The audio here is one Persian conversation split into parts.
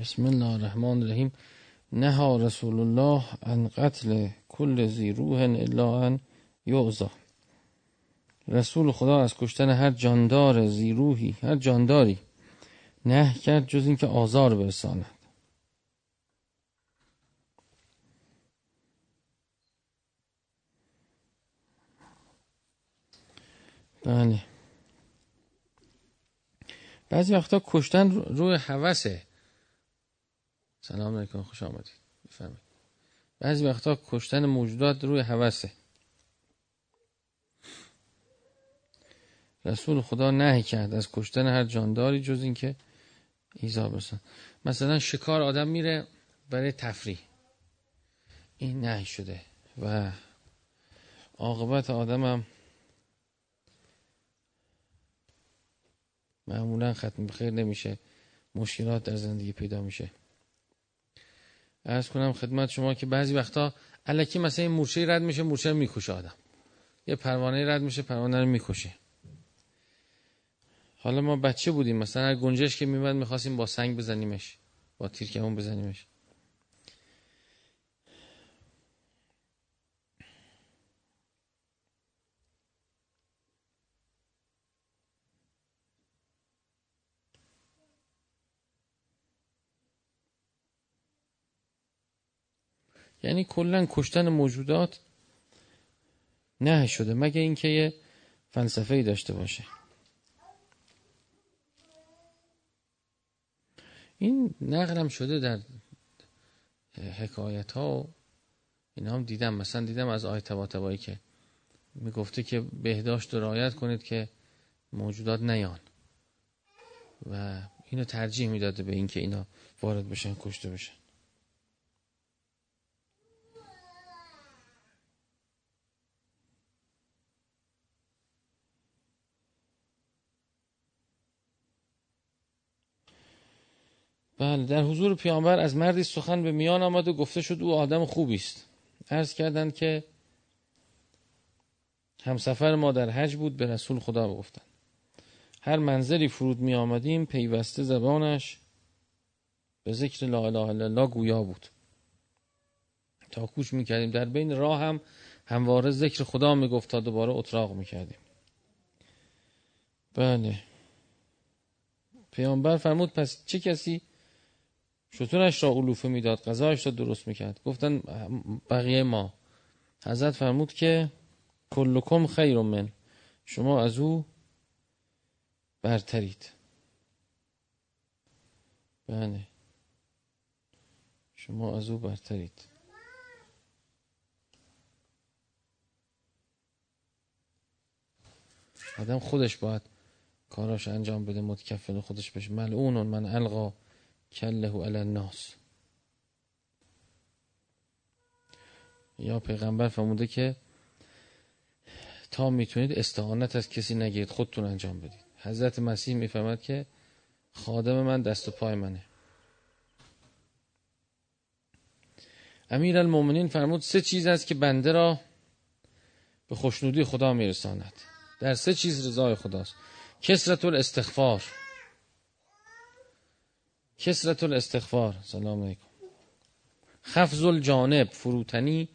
بسم الله الرحمن الرحیم نها رسول الله عن قتل کل ذی روح الا ان یعزا رسول خدا از کشتن هر جاندار زیروهی هر جانداری نه کرد جز اینکه آزار برساند بله بعضی وقتا کشتن روی حوسه سلام علیکم خوش آمدید. بفرمایید. بعضی وقتا کشتن موجودات روی حوسه رسول خدا نهی کرد از کشتن هر جانداری جز اینکه ایزا برسن. مثلا شکار آدم میره برای تفریح. این نهی شده و عاقبت آدمم معمولا ختم بخیر نمیشه. مشکلات در زندگی پیدا میشه. ارز کنم خدمت شما که بعضی وقتا علکی مثلا این مورچه رد میشه مورچه می‌کشه آدم. یه پروانه رد میشه پروانه رو می‌کشه. حالا ما بچه بودیم مثلا گنجش که میمد می‌خواستیم با سنگ بزنیمش با تیرکمون بزنیمش. یعنی کلا کشتن موجودات نه شده مگه اینکه یه فلسفه ای داشته باشه. این نقلم شده در حکایت ها و اینا هم دیدم. مثلا دیدم از آیت تبایی که می‌گفته که بهداشت و رعایت کنید که موجودات نیان. و اینو ترجیح می‌داده به اینکه اینا وارد بشن کشته بشن. بله در حضور پیامبر از مردی سخن به میان آمد و گفته شد او آدم خوبی است. عرض کردند که همسفر ما در حج بود به رسول خدا گفتند. هر منزلی فرود می آمدیم پیوسته زبانش به ذکر لا اله الا الله گویا بود. تا کوش می کردیم. در بین راه هم همواره ذکر خدا می گفت تا دوباره اتراق می کردیم. بله. پیامبر فرمود پس چه کسی شطورش را علوفه می‌داد غذایش را درست می‌کرد. گفتن بقیه ما. حضرت فرمود که کلکم خیر من. شما از او برترید. بله. شما از او برترید. آدم خودش باید کاراش انجام بده متکفل خودش بشه. ملعون من القا کله علی الناس. یا پیغمبر فرموده که تا می‌تونید استعانت از کسی نگیرید خودتون انجام بدید. حضرت مسیح می‌فهمد که خادم من دست و پای منه. امیر المومنین فرمود سه چیز است که بنده را به خوشنودی خدا میرساند. در سه چیز رضای خداست. کسرت الاستغفار کسرت الاستغفار سلام علیکم. خفض الجانب فروتنی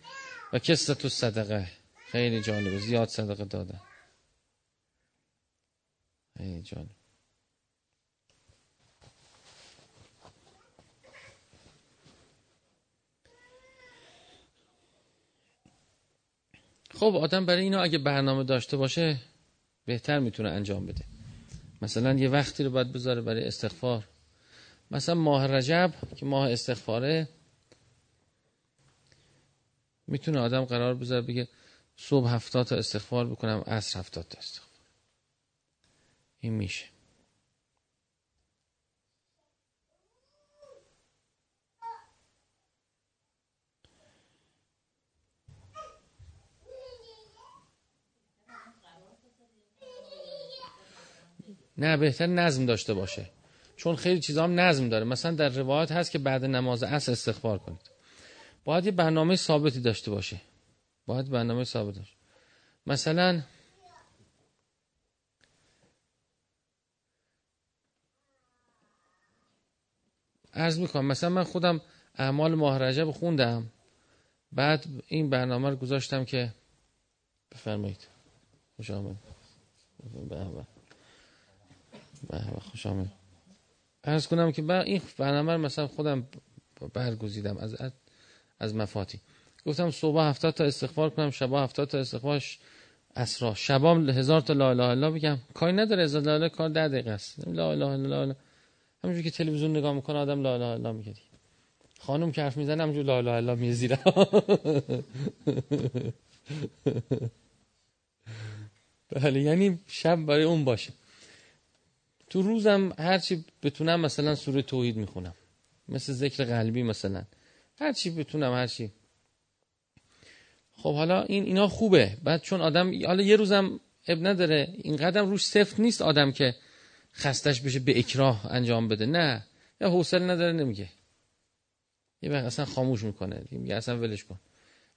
و کسرت صدقه. خیلی جالبه. زیاد صدقه داده خیلی جالب خب آدم برای اینا اگه برنامه داشته باشه بهتر می‌تونه انجام بده. مثلا یه وقتی رو باید بذاره برای استغفار. مثلا ماه رجب که ماه استغفاره می‌تونه آدم قرار بذاره بگه صبح هفتاد تا استغفار بکنم عصر هفتاد تا استغفار. این میشه. نه بهتر نظم داشته باشه. چون خیلی چیزا هم نظم داره. مثلا در روایت هست که بعد نماز عصر استغفار کنید. باید یه برنامه ثابتی داشته باشه. باید برنامه ثابت داشته مثلا عرض می‌کنم مثلا من خودم اعمال ماه رجب خوندم. بعد این برنامه رو گذاشتم که بفرمایید. خوش آمد. خوش آمد. ارز کنم که با این برنامه مثلا خودم برگزیدم از از مفاتی. گفتم صبح هفتاد تا استغفار کنم شبا هفتاد تا استغفارش اسرا. شبام هزار تا لا اله الا بگم کاری نداره هزار لا کار ده دقیقه است. لا اله الا همونجوری که تلویزیون نگاه می‌کنه آدم لا اله الا میگه خانم که حرف می‌زنه همونجوری لا اله الا میزیره. بله یعنی شب برای اون باشه. تو روزم هرچی بتونم مثلا سوره توحید می‌خونم. مثل ذکر قلبی مثلا. هرچی بتونم هرچی خب حالا این اینا خوبه. بعد چون آدم حالا یه روزم اب نداره. این قدم روش سفت نیست آدم که خستش بشه به اکراه انجام بده. نه. یا حوصله نداره نمیگه. یه وقت اصلا خاموش می‌کنه. میگه اصلا ولش کن.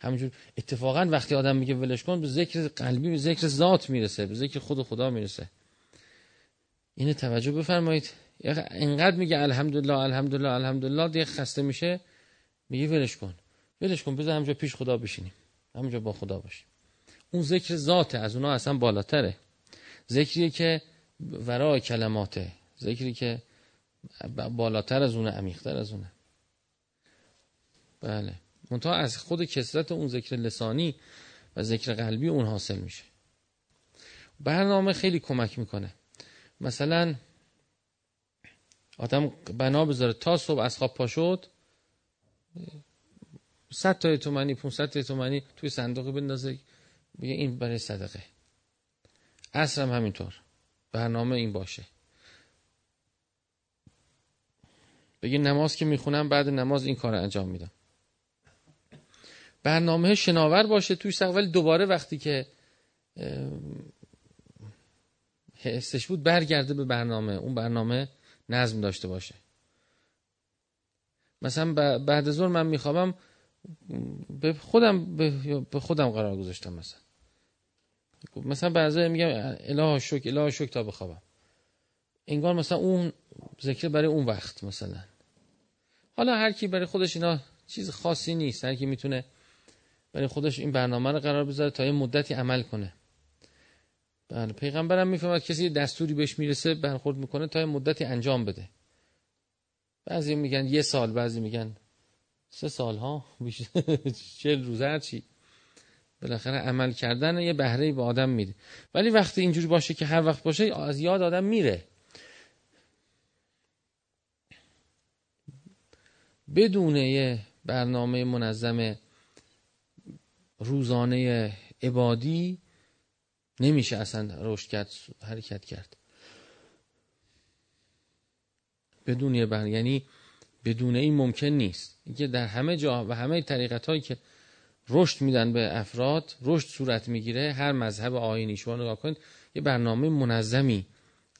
همینجور. اتفاقا وقتی آدم میگه ولش کن به ذکر قلبی به ذکر ذات می‌رسه به ذکر خود خدا می‌رسه. اینه توجه بفرمایید. اینقدر میگه الحمدلله الحمدلله الحمدلله. دیگه خسته میشه. میگه ولش کن. ولش کن بذار همجا پیش خدا بشینیم. همجا با خدا باشیم. اون ذکر ذاته از اونها اصلا بالاتره. ذکری که ورای کلماته. ذکری که بالاتر از اونه عمیقتر از اونه. بله. منتها از خود کسرت اون ذکر لسانی و ذکر قلبی اون حاصل میشه. برنامه خیلی کمک می‌کنه. مثلا آدم بنا بذاره. تا صبح از خواب پا شد 100 تا تومانی 500 تا تومانی توی صندوق بندازه. بگه این برای صدقه. عصرم همینطور. برنامه این باشه. بگه نماز که می‌خونم بعد نماز این کار انجام میدم. برنامه شناور باشه توی ولی دوباره وقتی که حسش بود برگرده به برنامه. اون برنامه نظم داشته باشه. مثلا بعد از من میخوابم به خودم به خودم قرار گذاشتم مثلا. مثلا بعضی میگم اله شک اله شک تا بخوابم. انگار مثلا اون ذکر برای اون وقت مثلا. حالا هر کی برای خودش اینا چیز خاصی نیست. هر کی می‌تونه برای خودش این برنامه رو قرار بذاره تا یه مدتی عمل کنه. بله پیغمبرم می‌فهمد کسی دستوری بهش می‌رسه برخورد می‌کنه تا یه مدتی انجام بده. بعضی میگن یه سال بعضی میگن سه سال ها؟ چل روز هر چی. بالاخره عمل کردن یه بهره به آدم میده. ولی وقتی اینجوری باشه که هر وقت باشه از یاد آدم میره. بدون یه برنامه منظم روزانه عبادی نمیشه اصلا رشد کرد حرکت کرد. بدون یه بر یعنی بدون این ممکن نیست. اینکه در همه جا و همه طریقت هایی که رشد میدن به افراد رشد صورت می‌گیره هر مذهب آینی. شما نگاه کنید یه برنامه منظمی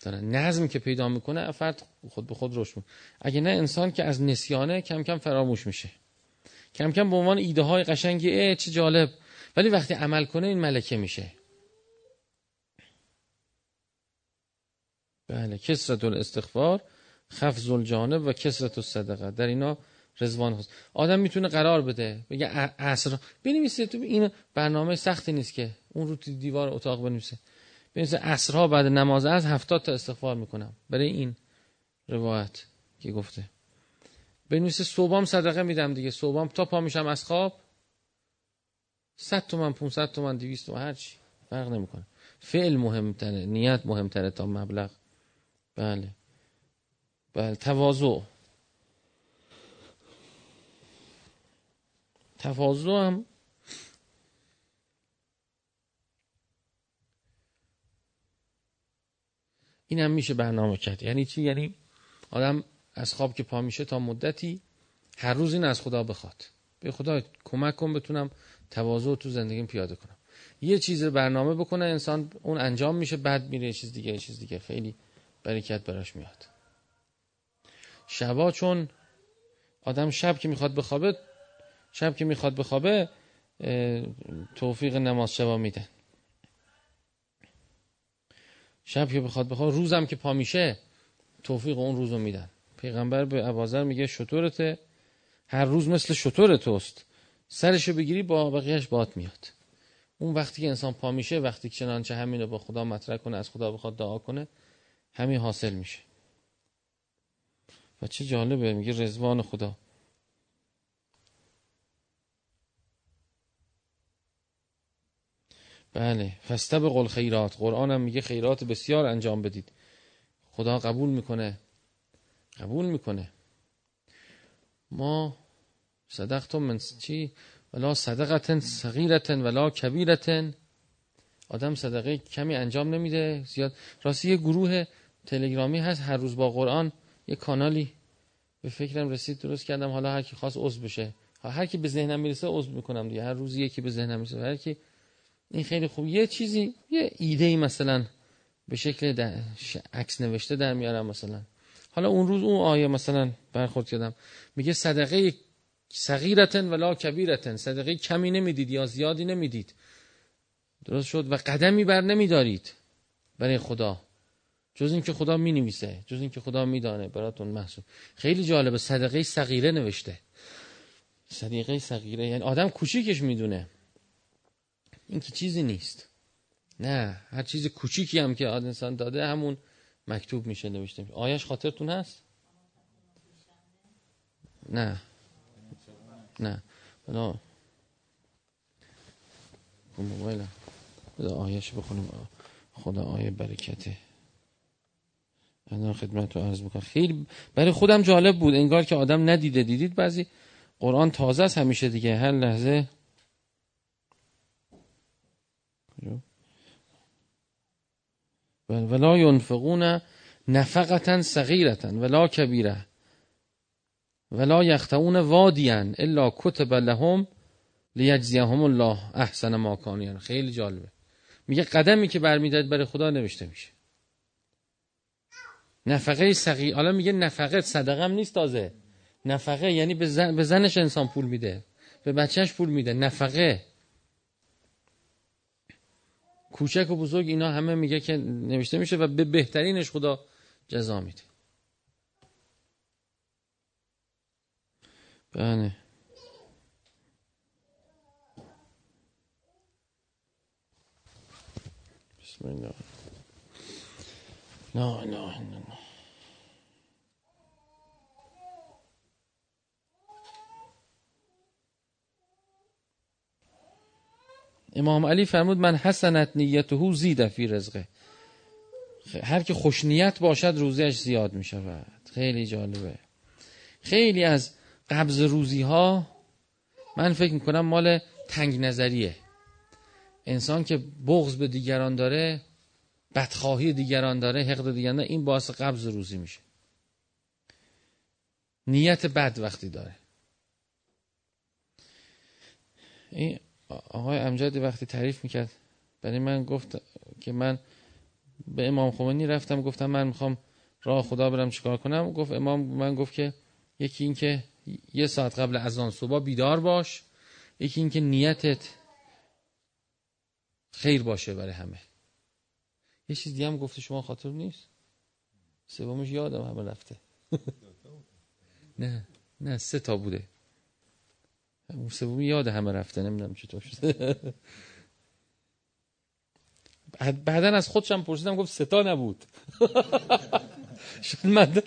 داره نظم که پیدا می‌کنه فرد خود به خود رشد می‌کنه. اگه نه انسان که از نسیانه کم کم فراموش میشه. کم کم به عنوان ایده های قشنگی چه جالب. ولی وقتی عمل کنه این ملکه میشه. بله کسرت الاستغفار خفض الجانب و کسرت الصدقه. در اینا رزوان هست آدم می‌تونه قرار بده. بگه عصر. بنویسه تو این برنامه سختی نیست که اون رو دیوار اتاق بنویسه. بنویسه عصرها بعد نماز از هفتاد تا استغفار می‌کنم. برای این روایت که گفته. بنویسه صبحام صدقه میدم دیگه. صبحام تا پا میشم از خواب. 100 تومن 500 تومن 200 تومن هر چی. فرق نمی‌کنه. فعل مهمتره نیت مهمتره تا مبلغ. بله. بله تواضع. تواضع هم این هم میشه برنامه کرد. یعنی چی؟ یعنی آدم از خواب که پا میشه تا مدتی هر روز این از خدا بخواد. به خدا کمک کن بتونم تواضع تو زندگیم پیاده کنم. یه چیز برنامه بکنه انسان اون انجام میشه بعد میره چیز دیگه چیز دیگه. خیلی برکت براش میاد. شبا چون آدم شب که می‌خواد بخوابه شب که می‌خواد بخوابه توفیق نماز شبا میده. شب که بخواد بخوابه روزم که پا میشه توفیق اون روزو میدن. پیغمبر به ابازر میگه شطورته. هر روز مثل شطور توست. سرشو بگیری با بقیهش بات میاد. اون وقتی که انسان پا میشه وقتی که چنانچه همین رو با خدا مطرح کنه از خدا بخواد دعا کنه همین حاصل میشه. و چه جالبه میگه رزوان خدا. بله به قل خیرات قرآن هم میگه خیرات بسیار انجام بدید. خدا قبول می‌کنه. قبول می‌کنه. ما صدقتم من چی؟ ولا صدقتن صغیرتن ولا کبیرتن. آدم صدقه کمی انجام نمیده زیاد. راستی یه گروه تلگرامی هست هر روز با قرآن یه کانالی به فکرم رسید درست کردم. حالا هر کی خواست عضو بشه. هر کی به ذهنم می‌رسه عضو می‌کنم دیگه. هر روز یکی به ذهنم می‌رسه. هر کی این خیلی خوب. یه چیزی یه ایده ای مثلا به شکل عکس نوشته در میارم مثلا. حالا اون روز اون آیه مثلا برخورد کردم. میگه صدقه صغیرتن ولا کبیرتن. صدقه کمی نمی‌دید یا زیادی نمی‌دید. درست شد؟ و قدمی بر نمیدارید. برای خدا. جز اینکه خدا می نویسه جز اینکه خدا میدانه. براتون محسوب. خیلی جالبه صدقه صغیره نوشته. صدقه صغیره یعنی آدم کوچیکش می‌دونه. این که چیزی نیست. نه هر چیز کوچیکی هم که انسان داده همون مکتوب میشه نوشته. آیش خاطرتون هست؟ نه. نه. بلا موبایل آیش بخونیم خدا آیه برکته. الان خدمت رو عرض بکنم خیلی برای خودم جالب بود. انگار که آدم ندیده. دیدید بعضی؟ قرآن تازه است همیشه دیگه. هر لحظه. ولا ينفقون نفقتا صغیرتا ولا کبیره ولا یختعون وادیان الا کتب لهم لیجزیهم الله احسن ما کانیان خیلی جالبه. میگه قدمی که برمیداد برای خدا نوشته میشه. نفقه صغیر. حالا میگه نفقه صدقه هم نیست تازه. نفقه یعنی به, زن... به زنش انسان پول میده. به بچهش پول میده. نفقه. کوچک و بزرگ اینا همه میگه که نوشته میشه و به بهترینش خدا جزا میده. بله. بسم الله. لا اله الا امام علی فرمود من حسنت نیته زید فی رزقه. هر که خوش نیت باشد روزیش زیاد می شود خیلی جالبه. خیلی از قبض روزی ها من فکر می‌کنم مال تنگ نظریه. انسان که بغض به دیگران داره بدخواهی دیگران داره حقد دیگران داره این باعث قبض روزی میشه. نیت بد وقتی داره. آقای امجد وقتی تعریف می‌کرد برای من گفت که من به امام خمینی رفتم گفتم من می‌خوام راه خدا برم چیکار کنم. گفت امام من گفت که یکی این که یه ساعت قبل از آن صبح بیدار باش یکی این که نیتت خیر باشه برای همه. یه چیز دیگه هم گفته شما خاطر نیست؟ سومش یادم همه رفته. نه نه سه تا بوده. سومی یاد همه رفته نمی‌دونم چطور شده بعدا از خودشم پرسیدم گفت ستا نبود. من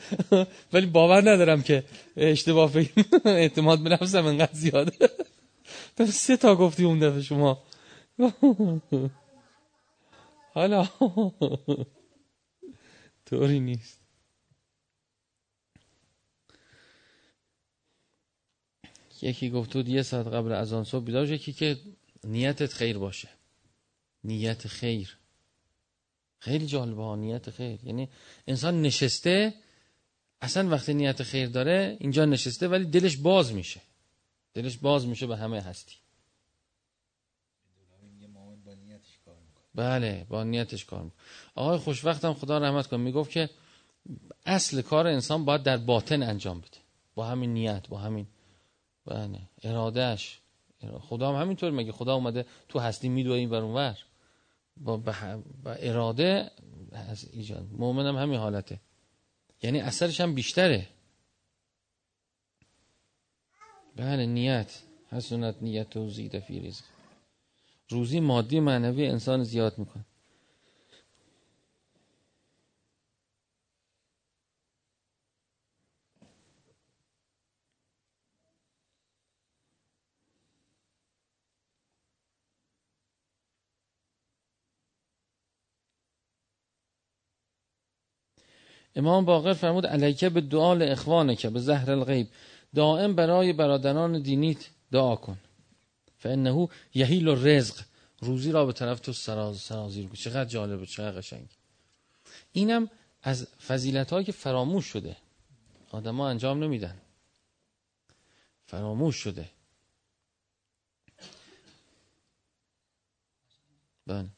ولی باور ندارم که اشتباه اعتماد به نفسم انقدر زیاده سه تا گفتی اون دفعه شما. حالا. طوری نیست. یکی گفت تو یه ساعت قبل از آن صبح بیدار یکی که نیتت خیر باشه. نیت خیر. خیلی جالبه ها نیت خیر. یعنی انسان نشسته اصلا وقتی نیت خیر داره اینجا نشسته ولی دلش باز میشه. دلش باز میشه به همه هستی. بله با نیتش کار می‌کنه. آقای خوشوقتم خدا رحمت کنه می‌گفت که اصل کار انسان باید در باطن انجام بده. با همین نیت با همین بله. ارادش خدا هم همینطور مگه خدا اومده تو هستی میدوه این بر اونور با, با, اراده ایجاد. مومن هم همین حالته. یعنی اثرش هم بیشتره. بله نیت. حسنت نیت و زیده فی رزق. روزی مادی معنوی انسان زیاد می‌کنه. امام باقر فرمود علیکه به دعا که به زهر الغیب. دائم برای برادران دینیت دعا کن. فانه یهیل و رزق روزی را به طرف تو سراز سرازیر کن. چقدر جالبه چقدر قشنگ. اینم از فضیلت که فراموش شده. آدما انجام نمیدن. فراموش شده. بله.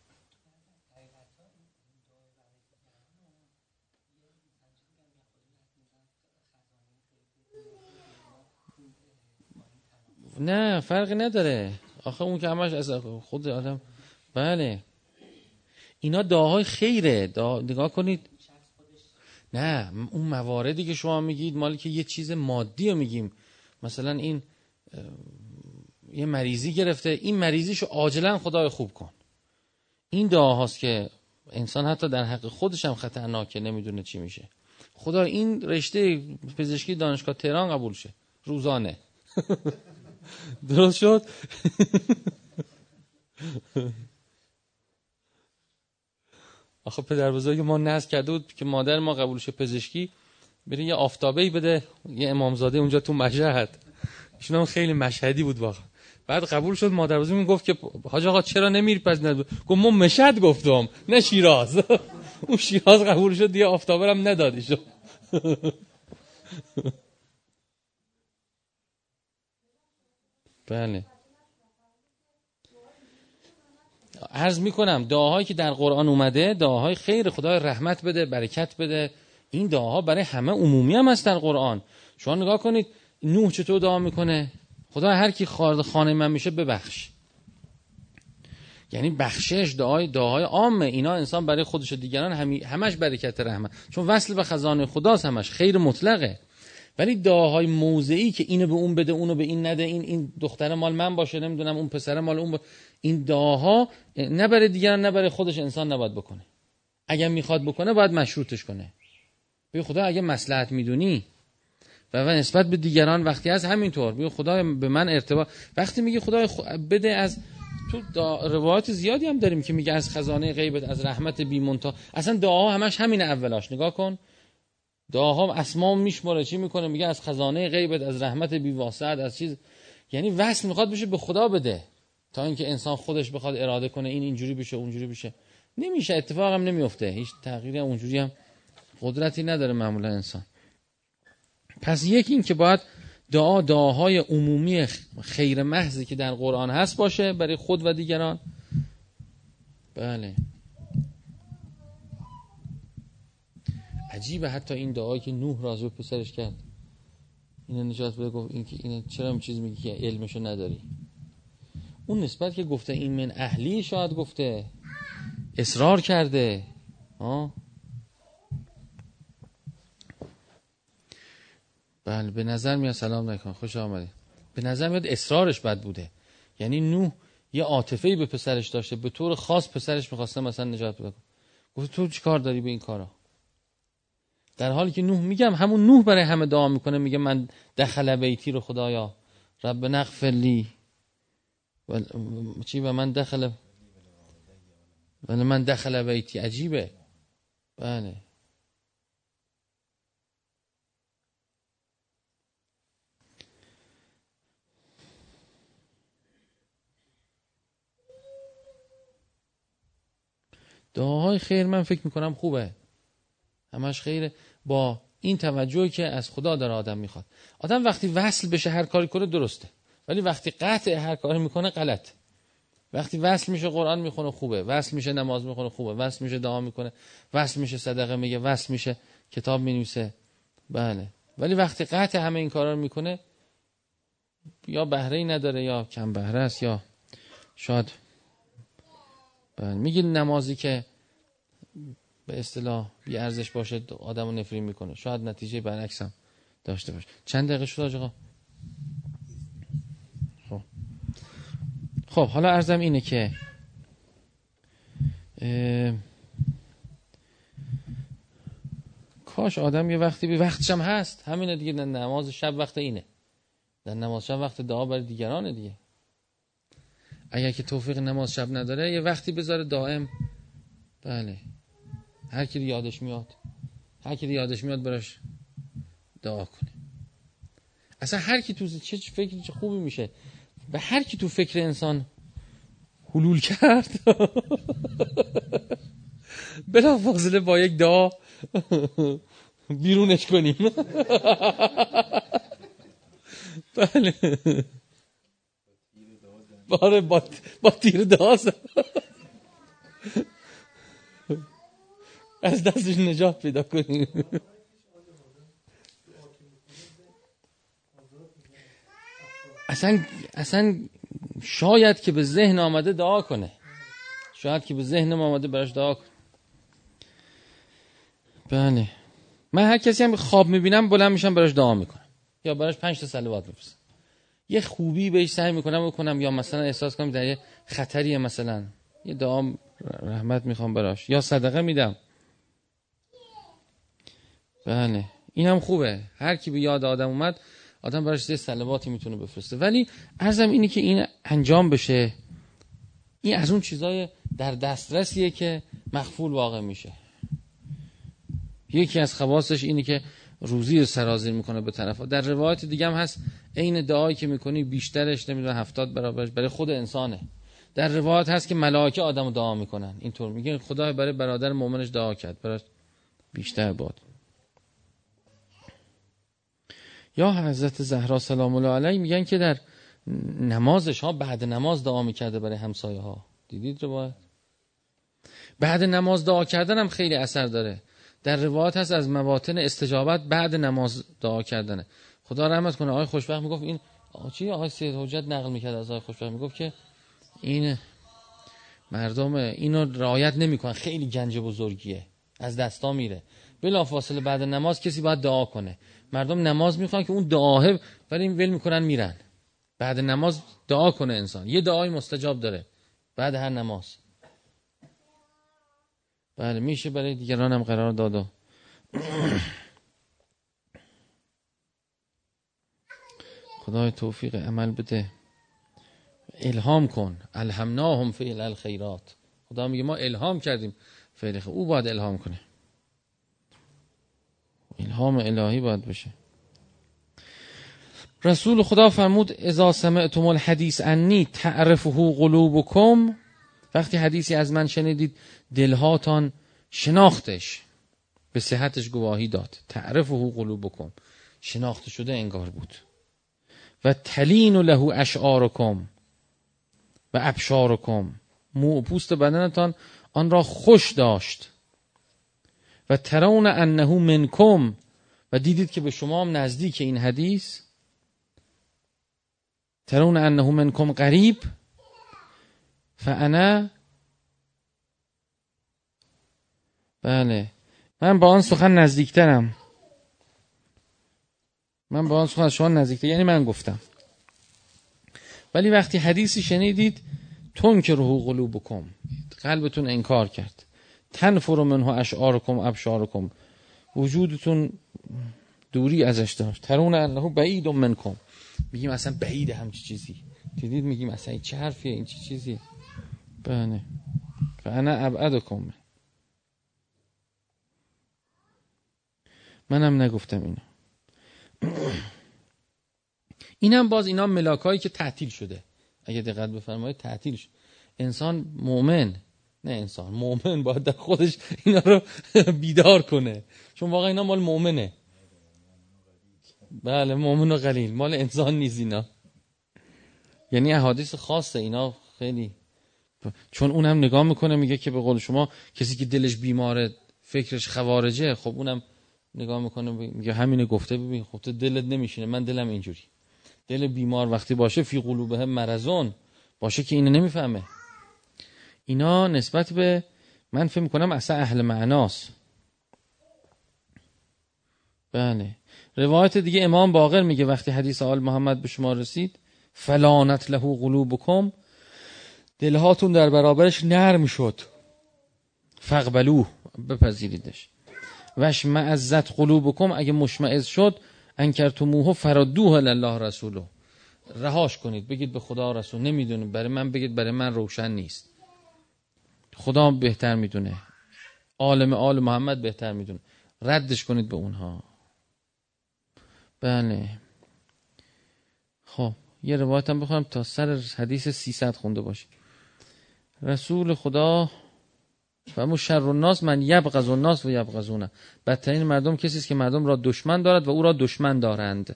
نه فرقی نداره. آخه اون که همش از خود آدم بله. اینا دعاهای خیره. دعا... نگاه کنید. نه اون مواردی که شما میگید مالی که یه چیز مادی رو میگیم. مثلا این یه مریضی گرفته. این مریضیشو عاجلا خدای خوب کن. این دعاهاست که انسان حتی در حق خودش هم خطرناکه نمی‌دونه چی میشه. خدا این رشته پزشکی دانشگاه تهران قبول شه. روزانه. درست شد؟ آخه پدر بزرگ ما نزد کرده بود که مادر ما قبولش پزشکی بره یه آفتابه بده. یه امامزاده اونجا تو مشهد. ایشون هم خیلی مشهدی بود واقعا. بعد قبول شد مادر بزرگ گفت که حاج آقا چرا نمیری پس ند گفت ما مشهد گفتم نه شیراز. اون شیراز قبول شد دیگه آفتابه هم ندادی بله. عرض می‌کنم دعاهایی که در قرآن اومده دعاهای خیر خدای رحمت بده برکت بده. این دعاها برای همه عمومی هم هست در قرآن. شما نگاه کنید نوح چطور دعا می‌کنه؟ خدا هر کی خارد خانه من میشه ببخش. یعنی بخشش دعای دعاهای عامه. اینا انسان برای خودش و دیگران همش برکت رحمت. چون وصل به خزانه خداست همش خیر مطلقه. ولی دعاهای موضعی که اینو به اون بده اونو به این نده این این دختر مال من باشه نمی‌دونم اون پسر مال اون با... این دعاها نه برای دیگران نه برای خودش انسان نباید بکنه. اگر می‌خواد بکنه باید مشروطش کنه. بگو خدا اگه مسلحت می‌دونی. و, نسبت به دیگران وقتی از همینطور بگو خدا به من ارتباط وقتی میگه خدا بده از تو روایات زیادی هم داریم که میگه از خزانه غیبت از رحمت بی اصلا دعا همش همین اولاش نگاه کن. دعاها اسمام میشماره. چی می‌کنه؟ میگه از خزانه غیبت از رحمت بی از چیز. یعنی وصل می‌خواد بشه به خدا بده. تا اینکه انسان خودش بخواد اراده کنه این اینجوری بشه اونجوری بشه. نمیشه. اتفاق هم نمیفته هیچ تغییری اونجوری هم قدرتی نداره معمولا انسان. پس یکی این که باید دعا دعاهای عمومی خیر محضی که در قرآن هست باشه برای خود و دیگران. بله. عجیبه حتی این دعایی که نوح راجع به پسرش کرد. این نجات بده گفت این این چرا چیز میگی که علمشو نداری؟ اون نسبت که گفته این من اهلی شاید گفته اصرار کرده. ها بله به نظر میاد سلام نکن خوش آمدی. به نظر میاد اصرارش بد بوده. یعنی نوح یه عاطفه به پسرش داشته به طور خاص پسرش می‌خواسته مثلا نجات بده. گفت تو چیکار داری به این کارا؟ در حالی که نوح میگم همون نوح برای همه دعا می‌کنه میگه من دخل بیتی رو خدایا. رب نغفر لی. و چی و من دخل ولی من دخل بیتی. عجیبه. بله. دعاهای خیر من فکر می‌کنم خوبه. همش خیره. با این توجهی که از خدا داره آدم می‌خواد. آدم وقتی وصل بشه هر کاری کنه درسته. ولی وقتی قطع هر کاری می‌کنه غلط. وقتی وصل میشه قرآن می‌خونه خوبه. وصل میشه نماز می‌خونه خوبه. وصل میشه دعا می‌کنه. وصل میشه صدقه میگه. وصل میشه کتاب می‌نویسه. بله. ولی وقتی قطع همه این کارا رو می‌کنه یا بهره ای نداره یا کم بهره است یا شاید بله. میگه نمازی که به اصطلاح بی ارزش باشه آدم رو نفرین می‌کنه. شاید نتیجه برعکس هم داشته باشه. چند دقیقه شد آقا؟ خب. حالا ارزم اینه که کاش آدم یه وقتی به وقتش هم هست. همینه دیگه نماز شب وقت اینه. در نماز شب وقت دعا برای دیگرانه دیگه. اگر که توفیق نماز شب نداره یه وقتی بذاره دائم. بله. هر کی یادش میاد هر کی یادش میاد براش دعا کنه. اصلا هر کی تو چه فکری چه خوبی میشه به هر کی تو فکر انسان حلول کرد. بلا فاصله با یک دعا بیرونش کنیم. بله. باره با, تیر داز از دستش نجات پیدا کنیم اصلا اصلا شاید که به ذهن آمده دعا کنه. شاید که به ذهن آمده براش دعا کنه. بله. من هر کسی هم خواب می‌بینم بلند میشم براش دعا می‌کنم. یا براش پنج تا صلوات میفرستم یه خوبی بهش سعی می‌کنم بکنم یا مثلا احساس کنم در یه خطریه مثلا. یه دعا رحمت می‌خوام براش. یا صدقه میدم. بله. اینم خوبه. هر کی به یاد آدم اومد آدم براش یه صلواتی می‌تونه بفرسته. ولی ارزم اینی که این انجام بشه. این از اون چیزای در دسترسیه که مخفول واقع میشه. یکی از خواستش اینه که روزی رو سرازیر می‌کنه به طرف. در روایت دیگه هم هست عین دعایی که می‌کنی بیشترش نمی‌دونه هفتاد برابرش برای خود انسانه. در روایت هست که ملائکه آدم دعا می‌کنن. اینطور میگه خدا برای برادر مؤمنش دعا کرد. برای بیشتر باد. یا حضرت زهرا سلام الله علیه میگن که در نمازش ها بعد نماز دعا می‌کرده برای همسایه ها. دیدید روایت؟ بعد نماز دعا کردن هم خیلی اثر داره. در روایت هست از مواطن استجابت بعد نماز دعا کردنه. خدا رحمت کنه آقای خوشبخت می‌گفت این چی؟ آقای سید حجت نقل می‌کرد از آقای خوشبخت می‌گفت که این مردم اینو رعایت نمی‌کنن خیلی گنج بزرگیه از دستا میره. بلا فاصله بعد نماز کسی باید دعا کنه. مردم نماز می‌خوان که اون دعاه ولی ول می‌کنن میرن. بعد نماز دعا کنه انسان. یه دعای مستجاب داره. بعد هر نماز. بله میشه برای دیگران هم قرار دادا خدای توفیق عمل بده. الهام کن. الهمناهم فعل الخیرات. خدا میگه ما الهام کردیم فعل او باید الهام کنه. الهام الهی باید بشه رسول خدا فرمود اذا سمعتم الحدیث انی تعرفه قلوبکم. وقتی حدیثی از من شنیدید دلهاتان شناختش به صحتش گواهی داد. تعرفه قلوبکم. شناخته شده انگار بود. و تلین له اشعارکم. و ابشارکم. مو پوست بدنتان آن را خوش داشت. و ترون انه منکم. و دیدید که به شما هم نزدیک این حدیث ترون انه منکم قریب فانا بله. من با آن سخن نزدیکترم. من با آن سخن شما نزدیکتر. یعنی من گفتم. ولی وقتی حدیثی شنیدید تون که روح قلوبکم. قلبتون انکار کرد. تنفر منه اشعارکم ابشارکم. وجودتون دوری ازش داشت. ترون انه بعید منکم. میگیم اصلا بعید همچی چیزی. دیدید میگیم اصلا این چه حرفیه؟ این چه چیزی بله. فانا ابعدکم. منم نگفتم اینو. اینم باز اینا ملاکایی که تعطیل شده. اگه دقت بفرمایید تعطیل شد انسان مؤمن نه انسان مؤمن باید در خودش اینا رو بیدار کنه. چون واقعا اینا مال مؤمنه. بله مؤمن و قلیل. مال انسان نیست اینا. یعنی احادیث خاصه اینا خیلی. چون اونم نگاه می‌کنه میگه که به قول شما کسی که دلش بیماره فکرش خوارجه خب اونم نگاه می‌کنه میگه همینه گفته ببین خب تو دلت نمیشینه. من دلم اینجوری. دل بیمار وقتی باشه فی قلوبه مرزون باشه که اینو نمی‌فهمه. اینا نسبت به من فکر می‌کنم اصلا اهل معناست. بله. روایت دیگه امام باقر میگه وقتی حدیث آل محمد به شما رسید فلانت له قلوبکم. دلهاتون در برابرش نرم شد. فقبلو بپذیریدش. وش معزت قلوبکم. اگه مشمعز شد انکرتموه فرادوه الله رسولو رهاش کنید. بگید به خدا رسول. نمی‌دونیم برای من بگید برای من روشن نیست. خدا بهتر می‌دونه. عالم آل محمد بهتر می‌دونه. ردش کنید به اونها. بله. خب یه روایت هم بخونم تا سر حدیث 300 خونده باشه رسول خدا و شر الناس من یبغض الناس و یبغضونه. بدترین مردم کسی است که مردم را دشمن دارد و او را دشمن دارند.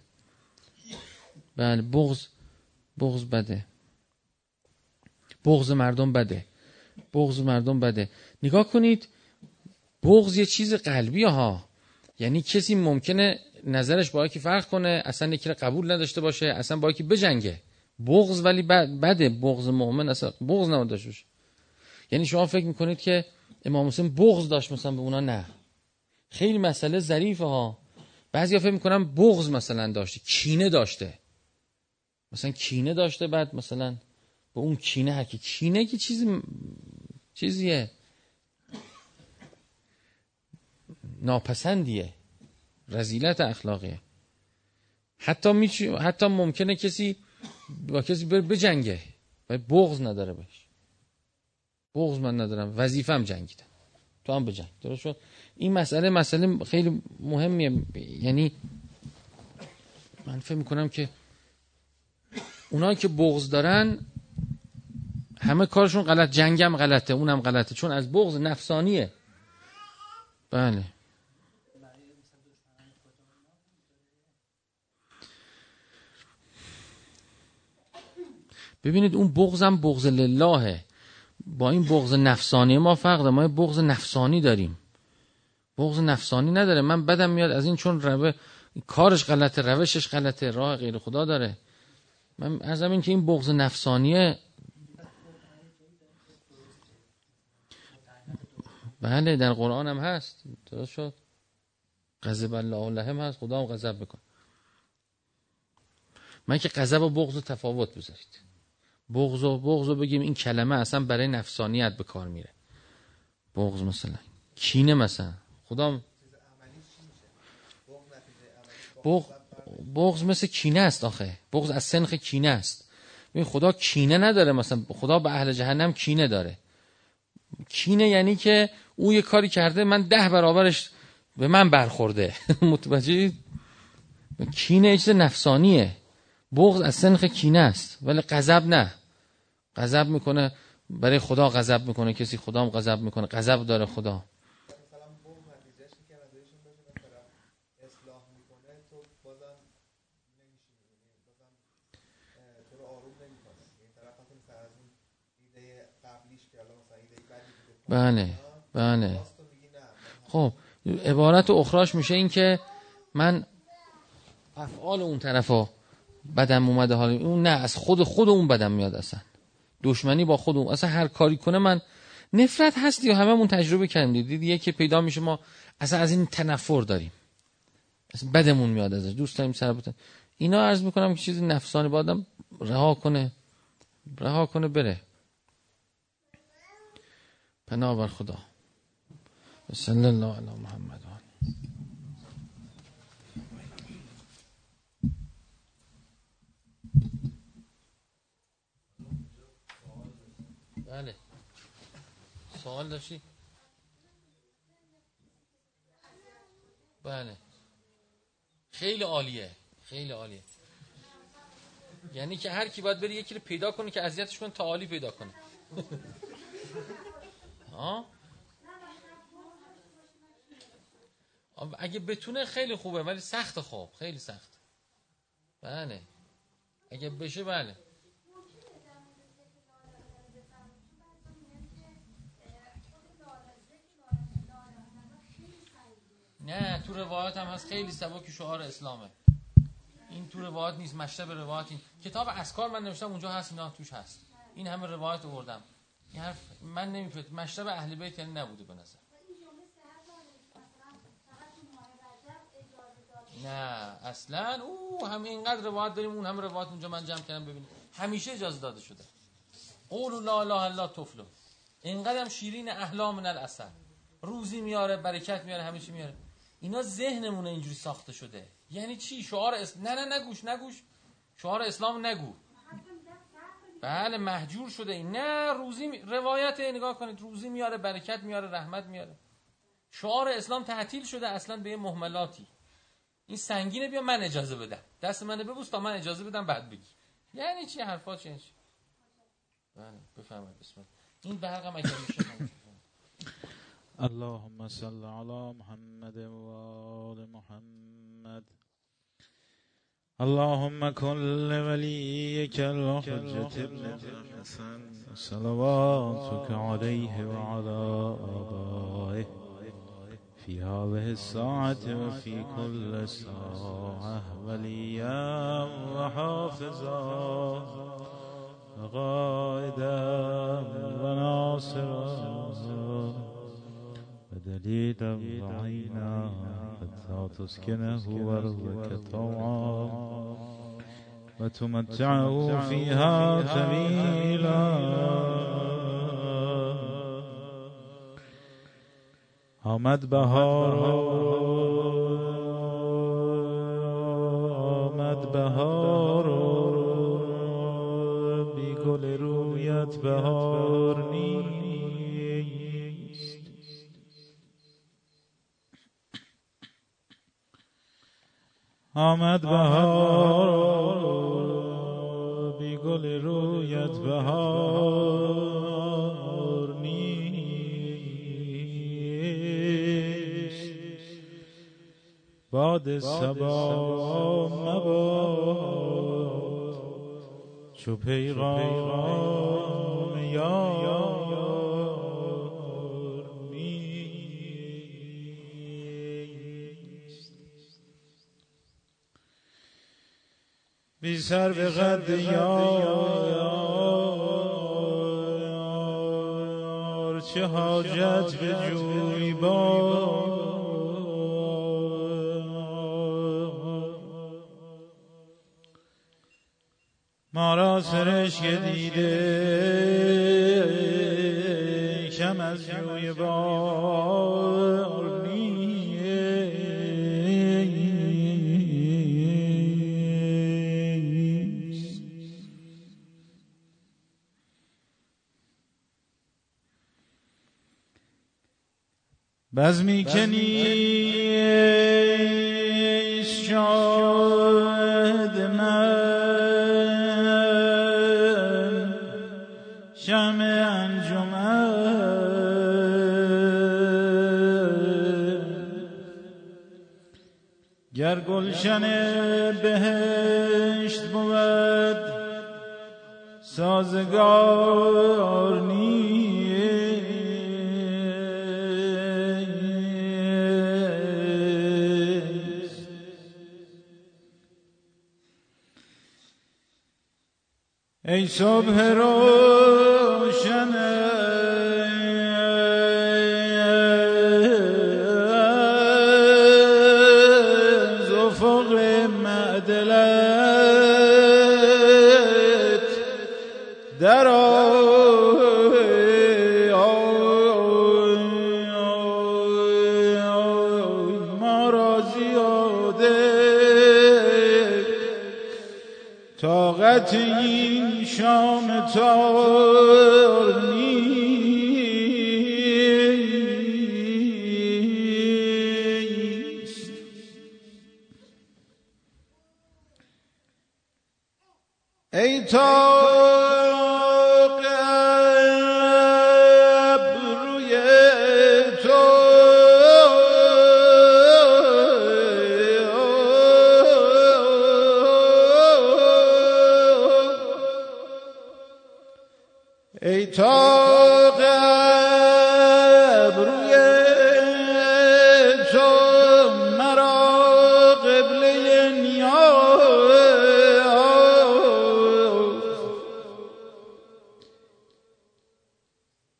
بله بغض بغض بده. بغض مردم بده. بغض مردم بده. نگاه کنید بغض یه چیز قلبی ها. یعنی کسی ممکنه نظرش با که فرق کنه اصلا یکی قبول نداشته باشه اصلا با که بجنگه. بغض ولی بده بغض مؤمن اصلا بغض نباید یعنی شما فکر می‌کنید که امام حسین بغض داشت مثلا به اونا؟ نه. خیلی مسئله ظریفه ها. بعضی فکر می‌کنن بغض مثلا داشته کینه داشته. مثلا کینه داشته بعد مثلا به اون کینه حکی کینه که چیزی چیزیه. ناپسندیه. رزیلت اخلاقیه. حتی میچ... حتی ممکنه کسی با کسی بر بجنگه. و بغض نداره بهش. بغض من ندارم. وظیفم جنگیدم تو هم بجنگ. درست شد؟ این مسئله مسئله خیلی مهمیه. یعنی من فکر می‌کنم که اونایی که بغض دارن همه کارشون غلط جنگم غلطه اونم غلطه. چون از بغض نفسانیه. بله. ببینید اون بغضم بغض للهه با این بغض نفسانی ما فرق داره. ما بغض نفسانی داریم. بغض نفسانی نداره. من بدم میاد از این چون روه کارش غلطه روشش غلطه راه غیر خدا داره. من از این که این بغض نفسانیه بله در قرآن هم هست. درست شد. غضب الله لهم هست. خدا هم غضب بکن. من که غضب و بغض و تفاوت بذارید. بغض و بغض و بگیم این کلمه اصلا برای نفسانیت به کار میره. بغض مثلا. کینه مثلا. خدا بغض, بغض مثل کینه است آخه. بغض از سنخ کینه است. ببین خدا کینه نداره مثلا. خدا به اهل جهنم کینه داره. کینه یعنی که او یه کاری کرده من ده برابرش به من برخورده. متوجه کینه چیز نفسانیه. بغض از سنخ کینه است ولی غضب نه. غضب می‌کنه برای خدا غضب می‌کنه کسی خدا هم غضب می‌کنه. غضب داره خدا. بله بله. خب عبارت اخراش میشه این که من افعال اون طرفا بدم اومده حالا اون نه از خود خود اون بدم میاد اصلا. دشمنی با خود اون اصلا هر کاری کنه من نفرت هستی و هممون تجربه کردیم. دیدید یکی پیدا میشه ما اصلا از این تنفر داریم. اصلا بدمون میاد ازش دوست داریم سر بتن. اینا عرض می‌کنم که چیزی نفسانی با رها کنه رها کنه بره. پناه بر خدا. صلی الله علی محمد. بله. سوال داشتی؟ بله. خیلی عالیه. خیلی عالیه. یعنی که هر کی باید بری یکی رو پیدا کنه که اذیتش کنه تا عالی پیدا کنه. اگه بتونه خیلی خوبه ولی سخت خوب خیلی سخت. بله. اگه بشه بله. نه تو روایات هم هست خیلی سبک شعار اسلامه. این تو روایات نیست مشتب روایات این. کتاب اسکار من نوشتم اونجا هست اینا توش هست. این همه روایت آوردم این حرف من نمی‌فهمم. مشتب اهل بیت یعنی نبوده به نظر. نه اصلا او همه اینقدر روایت داریم اون همه روایت اونجا من جمع کردم ببینیم. همیشه اجازه داده شده. قول لا اله الا تفلو. اینقدرم شیرین احلا من الاصل روزی میاره برکت میاره چی میاره. اینا ذهنمون اینجوری ساخته شده. یعنی چی؟ شعار اسلام نه نه نگوش نگوش. شعار اسلام نگو. بله محجور شده این. نه روزی می... روایت نگاه کنید روزی میاره برکت میاره رحمت میاره. شعار اسلام تعطیل شده اصلا به یه محملاتی. این سنگینه بیا من اجازه بدم. دست منو ببوس تا من اجازه بدم بعد بگی. یعنی چی؟ حرفا چی؟ بله بفرمایید بسم الله. این برقم اگر میشه اللهم صل على محمد وآل محمد. اللهم كن لوليك الحجة ابن الحسن صلواتك عليه وعلى آبائه في هذه الساعة وفي كل ساعة. وليا وحافظا وقائدا وناصرا ودليلا وعينا حتى تسكنه وارضك طوعا. وتمتعه فيها جميلا آمد بهار. آمد بهار. بی گل رویت بهار. آمد بهار بی گل رویت بهار باد سبا مباد چو پیغام یار بی سر به قد یار چه حاجت به جوی بار؟ ما را سرشک دیده کم از جوی بار. بزمی که ای صبح روشن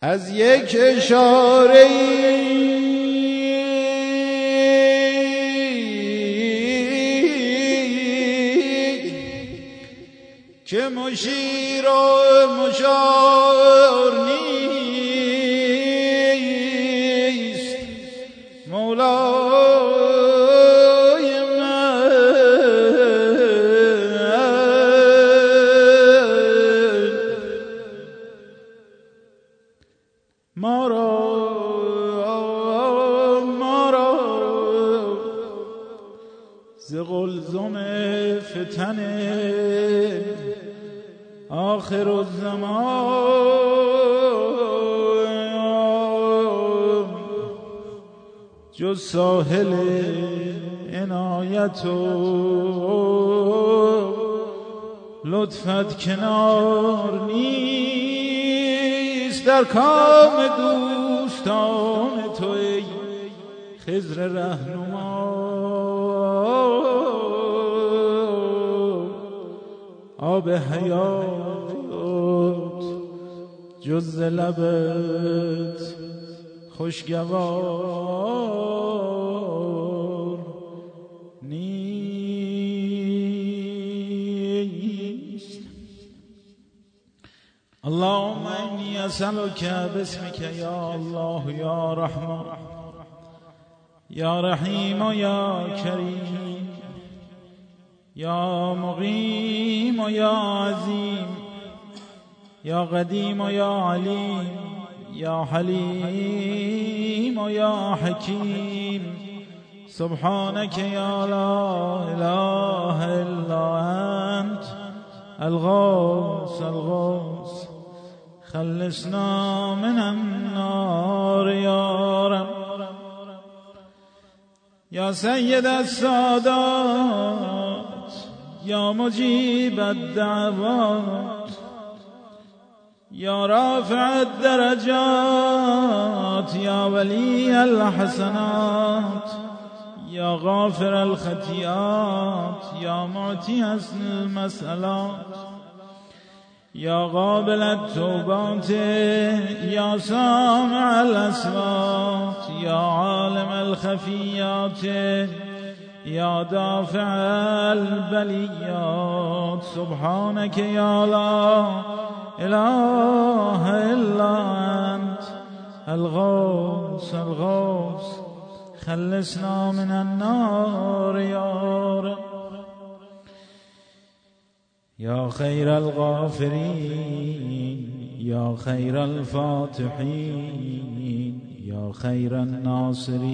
از یک اشاره که مشیر جز لبت خوشگوار نیست. اللهم انی اسألك باسمك یا الله یا رحمان یا رحیم یا کریم. یا مقیم و یا عظیم. یا قدیم و یا علیم یا حلیم و یا حکیم. سبحانك یا لا اله الا انت الغوث الغوث. خلصنا من النار یا رب. یا سید السادات یا مجیب الدعوات. يا رافع الدرجات يا ولي الحسنات يا غافر الخطيات يا معتي حسن المسألات يا قابل التوبات يا سامع الأسوات يا عالم الخفيات يا دافع البليات. سبحانك يا الله إله إلا أنت. الغوث الغوث. خلصنا من النار يا رب. يا خير الغافرين يا خير الفاتحين يا خير الناصرين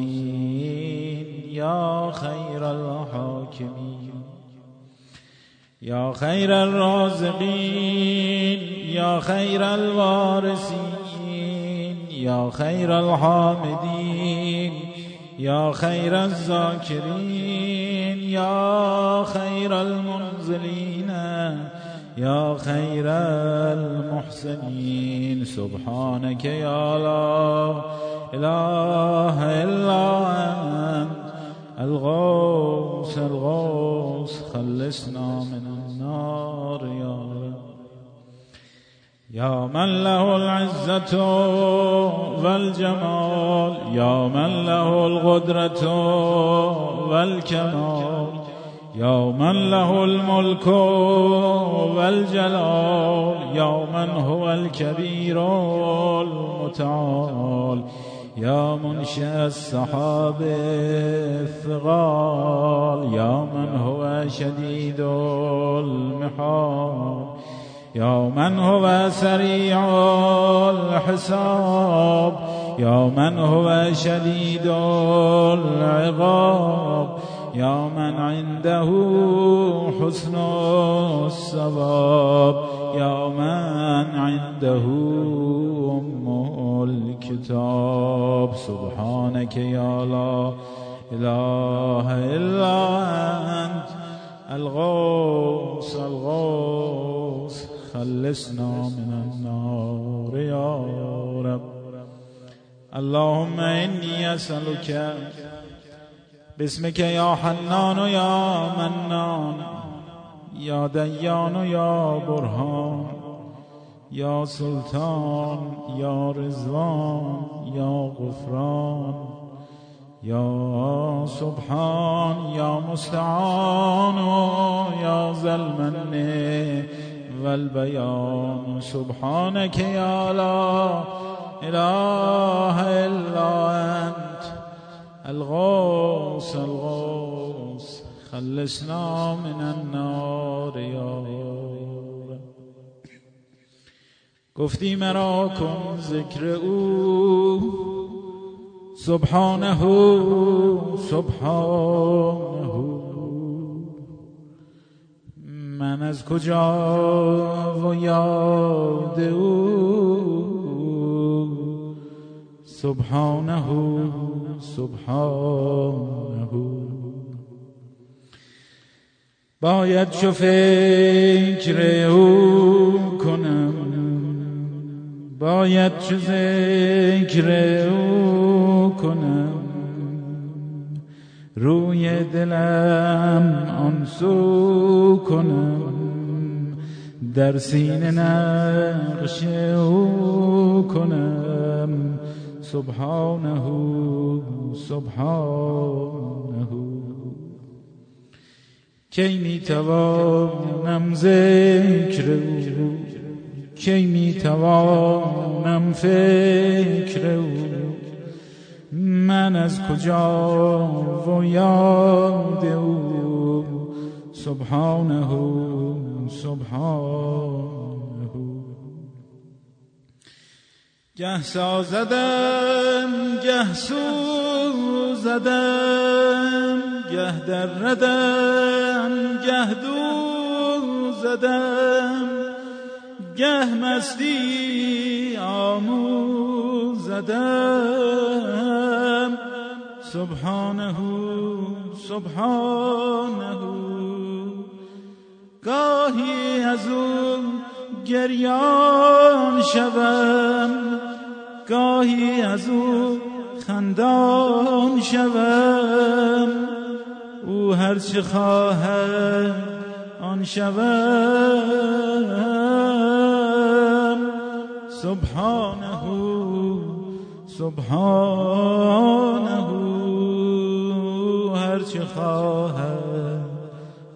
يا خير الحاكمين. يا خير الرازقين يا خير الوارثين يا خير الحامدين يا خير الذاكرين يا خير المنزلين يا خير المحسنين سبحانك يا لا إله إلا أنت الغوث الغوث خلصنا من النار يا رب. يا من له العزة والجمال يا من له القدرة والكمال يا من له الملك والجلال يا من هو الكبير المتعال يا منشأ السحاب الثقال يا من هو شديد المحال يا من هو سريع الحساب يا من هو شديد العقاب يا من عنده حسن الثواب يا من عنده الكتاب سبحانك يا لا إله إلا أنت الغوث الغوث خلصنا من النار يا رب. اللهم إني أسألك باسمك يا حنان يا منان. يا ديان يا برهان. یا سلطان یا رزوان یا غفران یا سبحان یا مستعان یا ذا والبيان. سبحانك يا لا إله إلا أنت الغوص الغوص خلصنا من النار يا رب. گفتی مرا کن ذکر او. سبحانه سبحانه من از کجا و یاد او؟ سبحانه سبحانه باید چو فکر او کنم. باید چو ذکر او کنم؟ روی دلم آن سو کنم؟ در سینه نقش او کنم؟ سبحانه سبحانه. کی می توانم ذکر او کی می توانم فکر او. من از کجا و یاد او؟ سبحانه سبحانه. گه سازدم گه سوزدم گه دردم گه دوزدم. گه مستی آموزدم سبحانه سبحانه گاهی از او گریان شوم. گاهی از او خندان شوم. او هر چه خواهد آن شوم. سبحانه سبحانه هر چه خواهد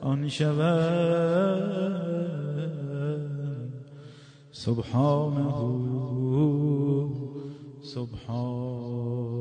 آن شود. سبحانه سبحانه.